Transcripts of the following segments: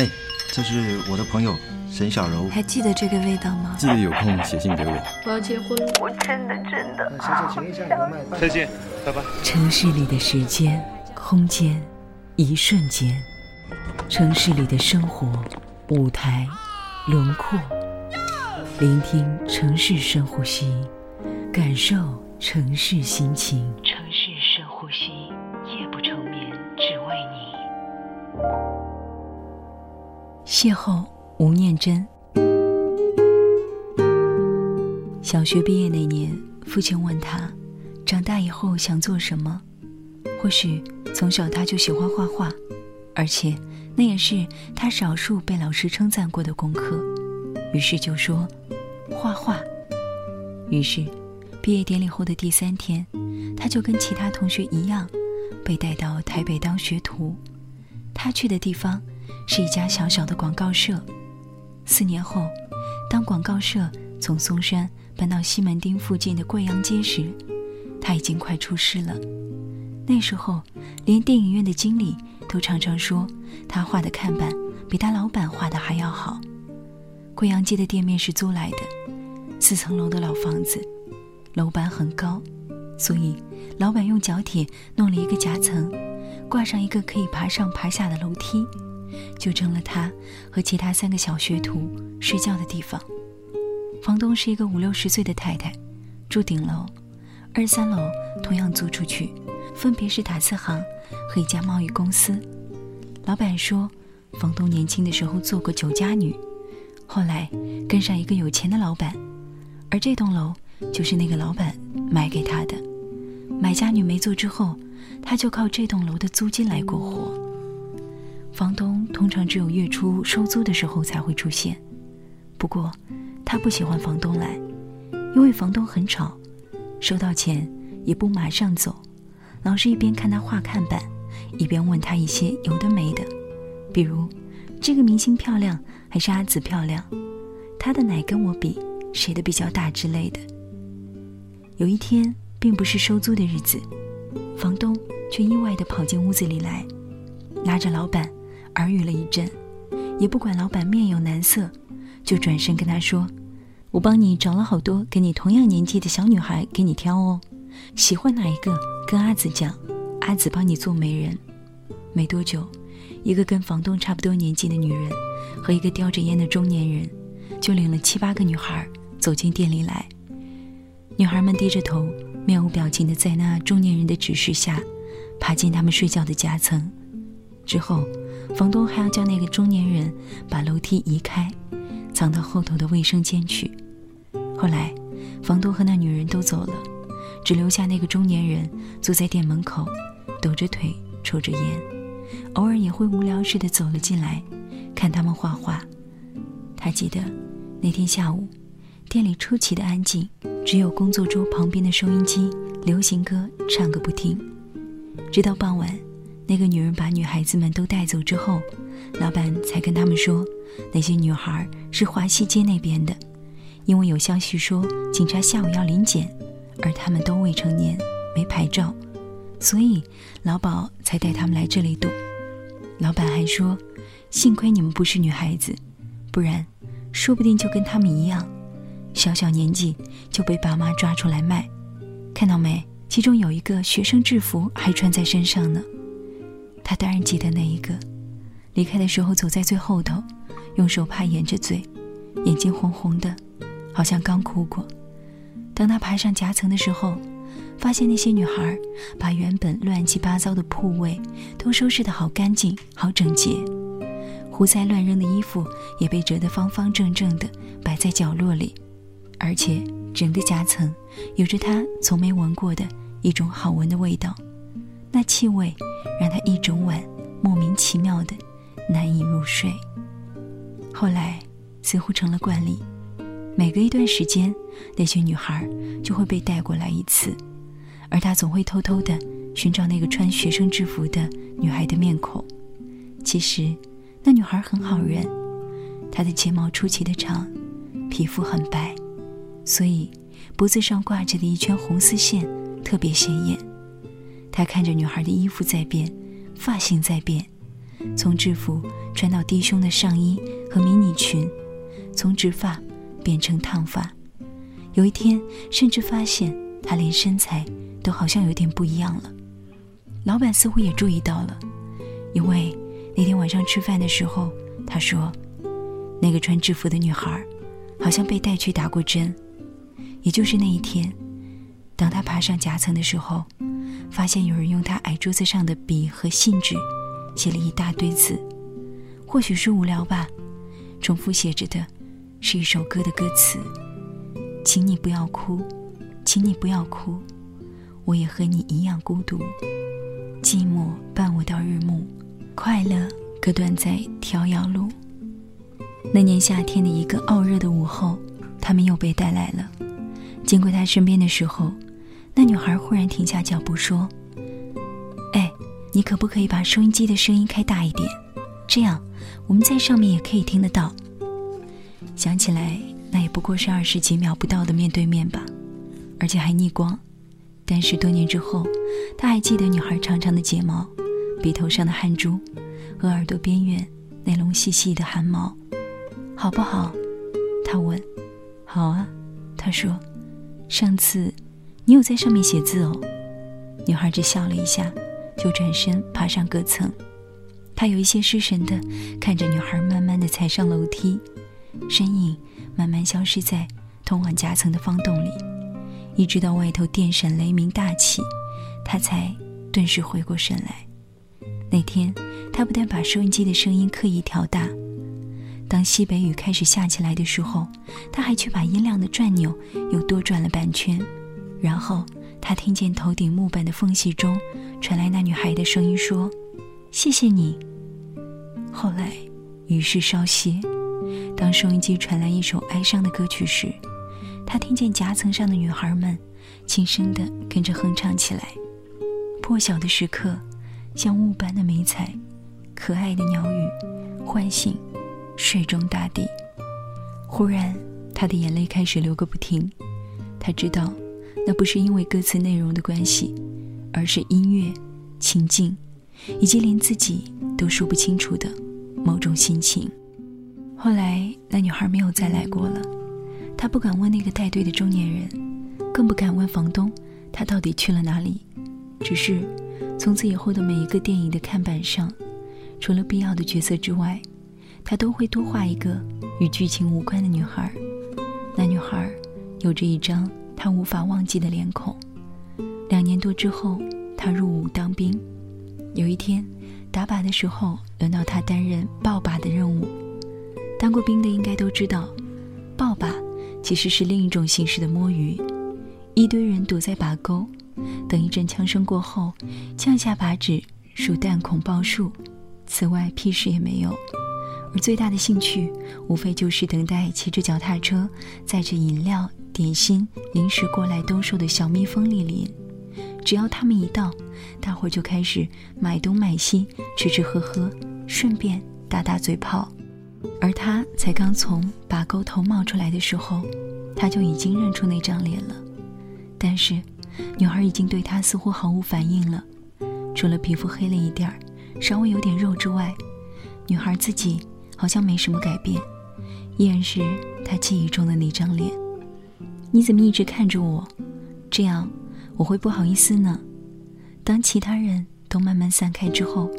哎，这是我的朋友沈小柔。还记得这个味道吗？记得有空写信给我。我要结婚了，我真的真的。再见，拜拜。城市里的时间、空间，一瞬间；城市里的生活、舞台、轮廓。聆听城市深呼吸，感受城市心情。城市深呼吸，夜不成眠，只为你。邂逅吴念真。小学毕业那年，父亲问他，长大以后想做什么？或许从小他就喜欢画画，而且那也是他少数被老师称赞过的功课。于是就说。画画。于是，毕业典礼后的第三天，他就跟其他同学一样，被带到台北当学徒。他去的地方是一家小小的广告社。四年后，当广告社从松山搬到西门町附近的贵阳街时，他已经快出师了。那时候，连电影院的经理都常常说，他画的看板比他老板画的还要好。贵阳街的店面是租来的，四层楼的老房子，楼板很高，所以老板用角铁弄了一个夹层，挂上一个可以爬上爬下的楼梯，就成了他和其他三个小学徒睡觉的地方。房东是一个五六十岁的太太，住顶楼，二三楼同样租出去，分别是打字行和一家贸易公司。老板说，房东年轻的时候做过酒家女。后来跟上一个有钱的老板，而这栋楼就是那个老板买给他的。买家女没做之后，他就靠这栋楼的租金来过活。房东通常只有月初收租的时候才会出现。不过他不喜欢房东来，因为房东很吵，收到钱也不马上走，老是一边看他画看板，一边问他一些有的没的，比如这个明星漂亮。还是阿紫漂亮，她的奶跟我比，谁的比较大之类的。有一天，并不是收租的日子，房东却意外地跑进屋子里来，拉着老板耳语了一阵，也不管老板面有难色，就转身跟他说：“我帮你找了好多跟你同样年纪的小女孩给你挑哦，喜欢哪一个跟阿紫讲，阿紫帮你做媒人。”没多久，一个跟房东差不多年纪的女人。和一个叼着烟的中年人，就领了七八个女孩走进店里来。女孩们低着头，面无表情的在那中年人的指示下，爬进他们睡觉的夹层。之后，房东还要叫那个中年人把楼梯移开，藏到后头的卫生间去。后来，房东和那女人都走了，只留下那个中年人坐在店门口，抖着腿抽着烟，偶尔也会无聊似的走了进来。看他们画画，他记得那天下午，店里出奇的安静，只有工作桌旁边的收音机流行歌唱个不停。直到傍晚，那个女人把女孩子们都带走之后，老板才跟他们说，那些女孩是华西街那边的，因为有消息说警察下午要临检，而他们都未成年，没牌照，所以老鸨才带他们来这里赌。老板还说。幸亏你们不是女孩子，不然，说不定就跟他们一样，小小年纪就被爸妈抓出来卖。看到没？其中有一个学生制服还穿在身上呢。他当然记得那一个，离开的时候走在最后头，用手帕掩着嘴，眼睛红红的，好像刚哭过。当他爬上夹层的时候，发现那些女孩把原本乱七八糟的铺位都收拾得好干净、好整洁。胡塞乱扔的衣服也被折得方方正正的摆在角落里，而且整个夹层有着他从没闻过的一种好闻的味道，那气味让他一整晚莫名其妙的难以入睡。后来似乎成了惯例，每隔一段时间，那些女孩就会被带过来一次，而他总会偷偷的寻找那个穿学生制服的女孩的面孔。其实。那女孩很好认，她的睫毛出奇的长，皮肤很白，所以脖子上挂着的一圈红丝线特别显眼。他看着女孩的衣服在变，发型在变，从制服穿到低胸的上衣和迷你裙，从直发变成烫发。有一天，甚至发现她连身材都好像有点不一样了。老板似乎也注意到了，因为那天晚上吃饭的时候，他说，那个穿制服的女孩好像被带去打过针。也就是那一天，当他爬上夹层的时候，发现有人用他矮桌子上的笔和信纸写了一大堆字，或许是无聊吧，重复写着的是一首歌的歌词。请你不要哭，请你不要哭，我也和你一样孤独，寂寞伴我到日暮，快乐隔断在条遥路。那年夏天的一个傲热的午后，他们又被带来了。经过他身边的时候，那女孩忽然停下脚步说：“哎，你可不可以把收音机的声音开大一点？这样我们在上面也可以听得到。”想起来。那也不过是二十几秒不到的面对面吧，而且还逆光。但是多年之后，他还记得女孩长长的睫毛、鼻头上的汗珠和耳朵边缘那笼细细的汗毛，好不好？他问。好啊，他说。上次你有在上面写字哦。女孩只笑了一下，就转身爬上隔层。他有一些失神的看着女孩慢慢的踩上楼梯，身影。慢慢消失在通往夹层的方洞里，一直到外头电闪雷鸣大起，他才顿时回过神来。那天，他不但把收音机的声音刻意调大，当西北雨开始下起来的时候，他还去把音量的转钮又多转了半圈。然后，他听见头顶木板的缝隙中传来那女孩的声音说：“谢谢你。”后来，雨势稍歇。当收音机传来一首哀伤的歌曲时，他听见夹层上的女孩们轻声的跟着哼唱起来。破晓的时刻，像雾般的美彩，可爱的鸟语，唤醒睡中大地。忽然，他的眼泪开始流个不停。他知道，那不是因为歌词内容的关系，而是音乐、情境，以及连自己都说不清楚的某种心情。后来，那女孩没有再来过了。他不敢问那个带队的中年人，更不敢问房东，他到底去了哪里。只是，从此以后的每一个电影的看板上，除了必要的角色之外，他都会多画一个与剧情无关的女孩。那女孩有着一张他无法忘记的脸孔。两年多之后，他入伍当兵。有一天，打靶的时候，轮到他担任抱靶的任务。当过兵的应该都知道，抱靶其实是另一种形式的摸鱼。一堆人躲在靶沟，等一阵枪声过后，降下靶纸数弹孔爆数，此外屁事也没有。而最大的兴趣，无非就是等待骑着脚踏车载着饮料、点心、零食过来兜售的小蜜蜂莅临。只要他们一到，大伙就开始买东买西，吃吃喝喝，顺便打打嘴炮。而他才刚从把沟头冒出来的时候，他就已经认出那张脸了。但是，女孩已经对他似乎毫无反应了，除了皮肤黑了一点儿，稍微有点肉之外，女孩自己好像没什么改变，依然是他记忆中的那张脸。你怎么一直看着我？这样我会不好意思呢。当其他人都慢慢散开之后，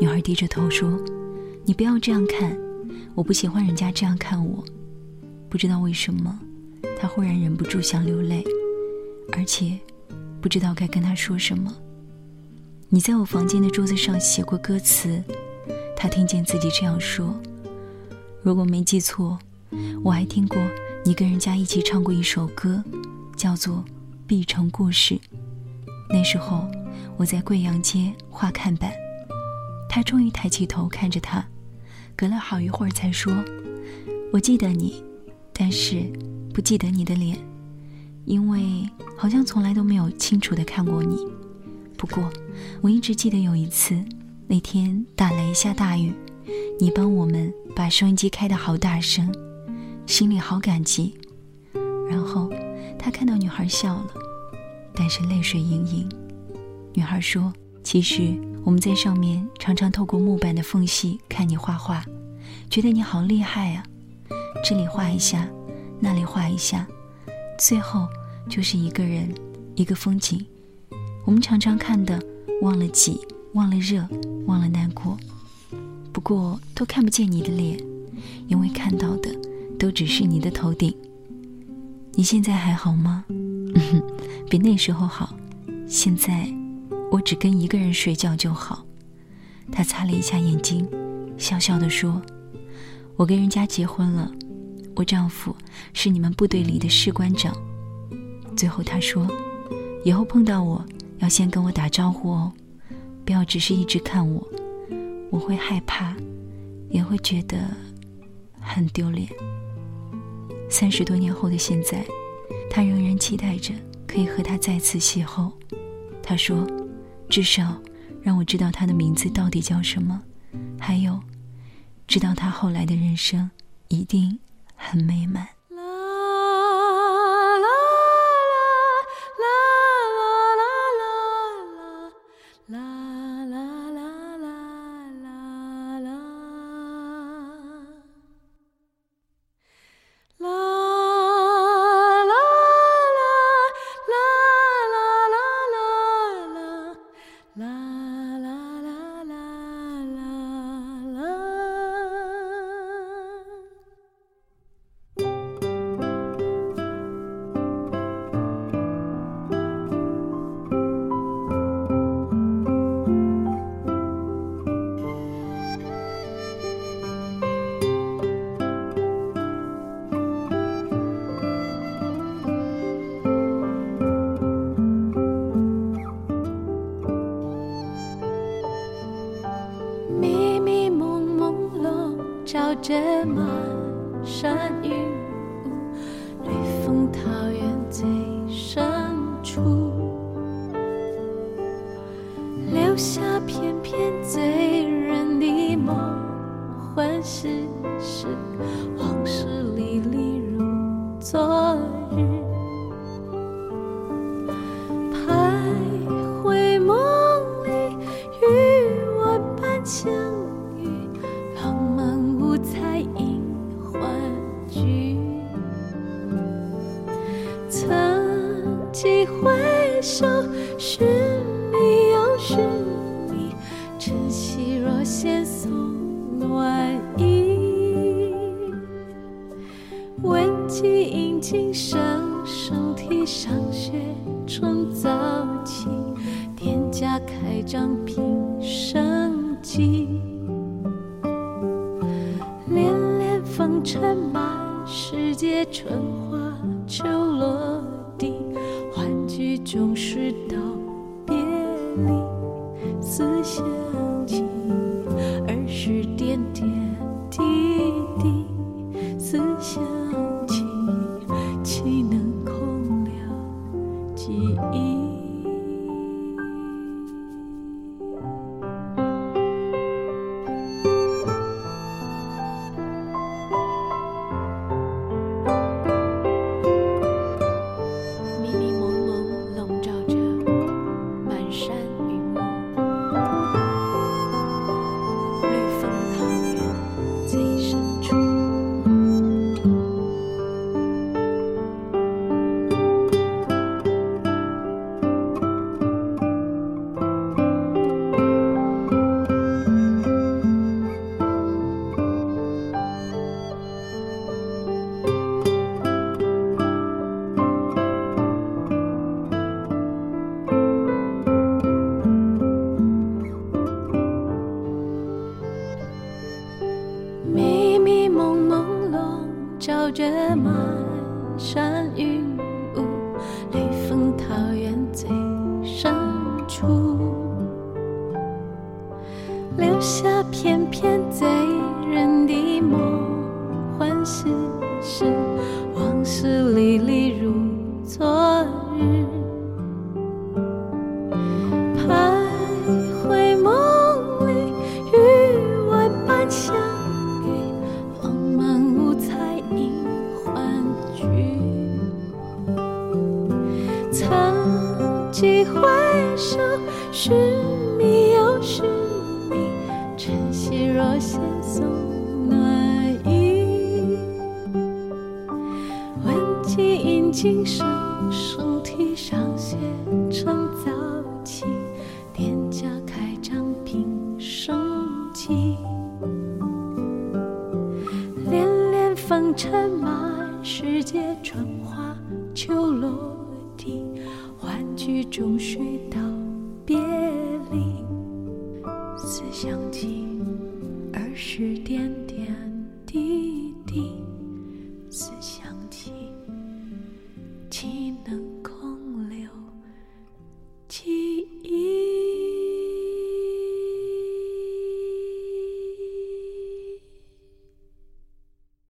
女孩低着头说：“你不要这样看。”我不喜欢人家这样看我，不知道为什么，她忽然忍不住想流泪，而且不知道该跟他说什么。你在我房间的桌子上写过歌词，他听见自己这样说。如果没记错，我还听过你跟人家一起唱过一首歌，叫做《碧城故事》。那时候我在贵阳街画看板，他终于抬起头看着他。隔了好一会儿才说：“我记得你，但是不记得你的脸，因为好像从来都没有清楚的看过你。不过我一直记得有一次，那天打雷下大雨，你帮我们把收音机开得好大声，心里好感激。”然后他看到女孩笑了，但是泪水盈盈。女孩说：“其实我们在上面常常透过木板的缝隙看你画画，觉得你好厉害啊！这里画一下，那里画一下，最后就是一个人，一个风景。我们常常看的忘了挤，忘了热，忘了难过。不过都看不见你的脸，因为看到的都只是你的头顶。你现在还好吗？比那时候好。现在我只跟一个人睡觉就好。他擦了一下眼睛，笑笑地说：“我跟人家结婚了，我丈夫是你们部队里的士官长。”最后他说：“以后碰到我要先跟我打招呼哦，不要只是一直看我。”我会害怕，也会觉得很丢脸。三十多年后的现在，他仍然期待着可以和他再次邂逅。他说：“至少让我知道他的名字到底叫什么，还有，知道他后来的人生一定很美满。”这满山云雾，绿风桃源最深处，留下片片醉人的梦，幻，世事往事历历如昨日，回首寻觅又寻觅，晨曦若现送暖意。闻鸡引琴声，声啼上雪春早起，店家开张平生计。连连风尘满世界，春。山云雾，雷峰桃源最深处，留下片片醉人的梦。几回首，是觅又是你，晨曦若现送暖意。问起引经声，书题上写成早起，店家开张平生计。连连风尘满世界，春花秋落。欢聚中睡到别离，思想起儿时点点滴滴。思。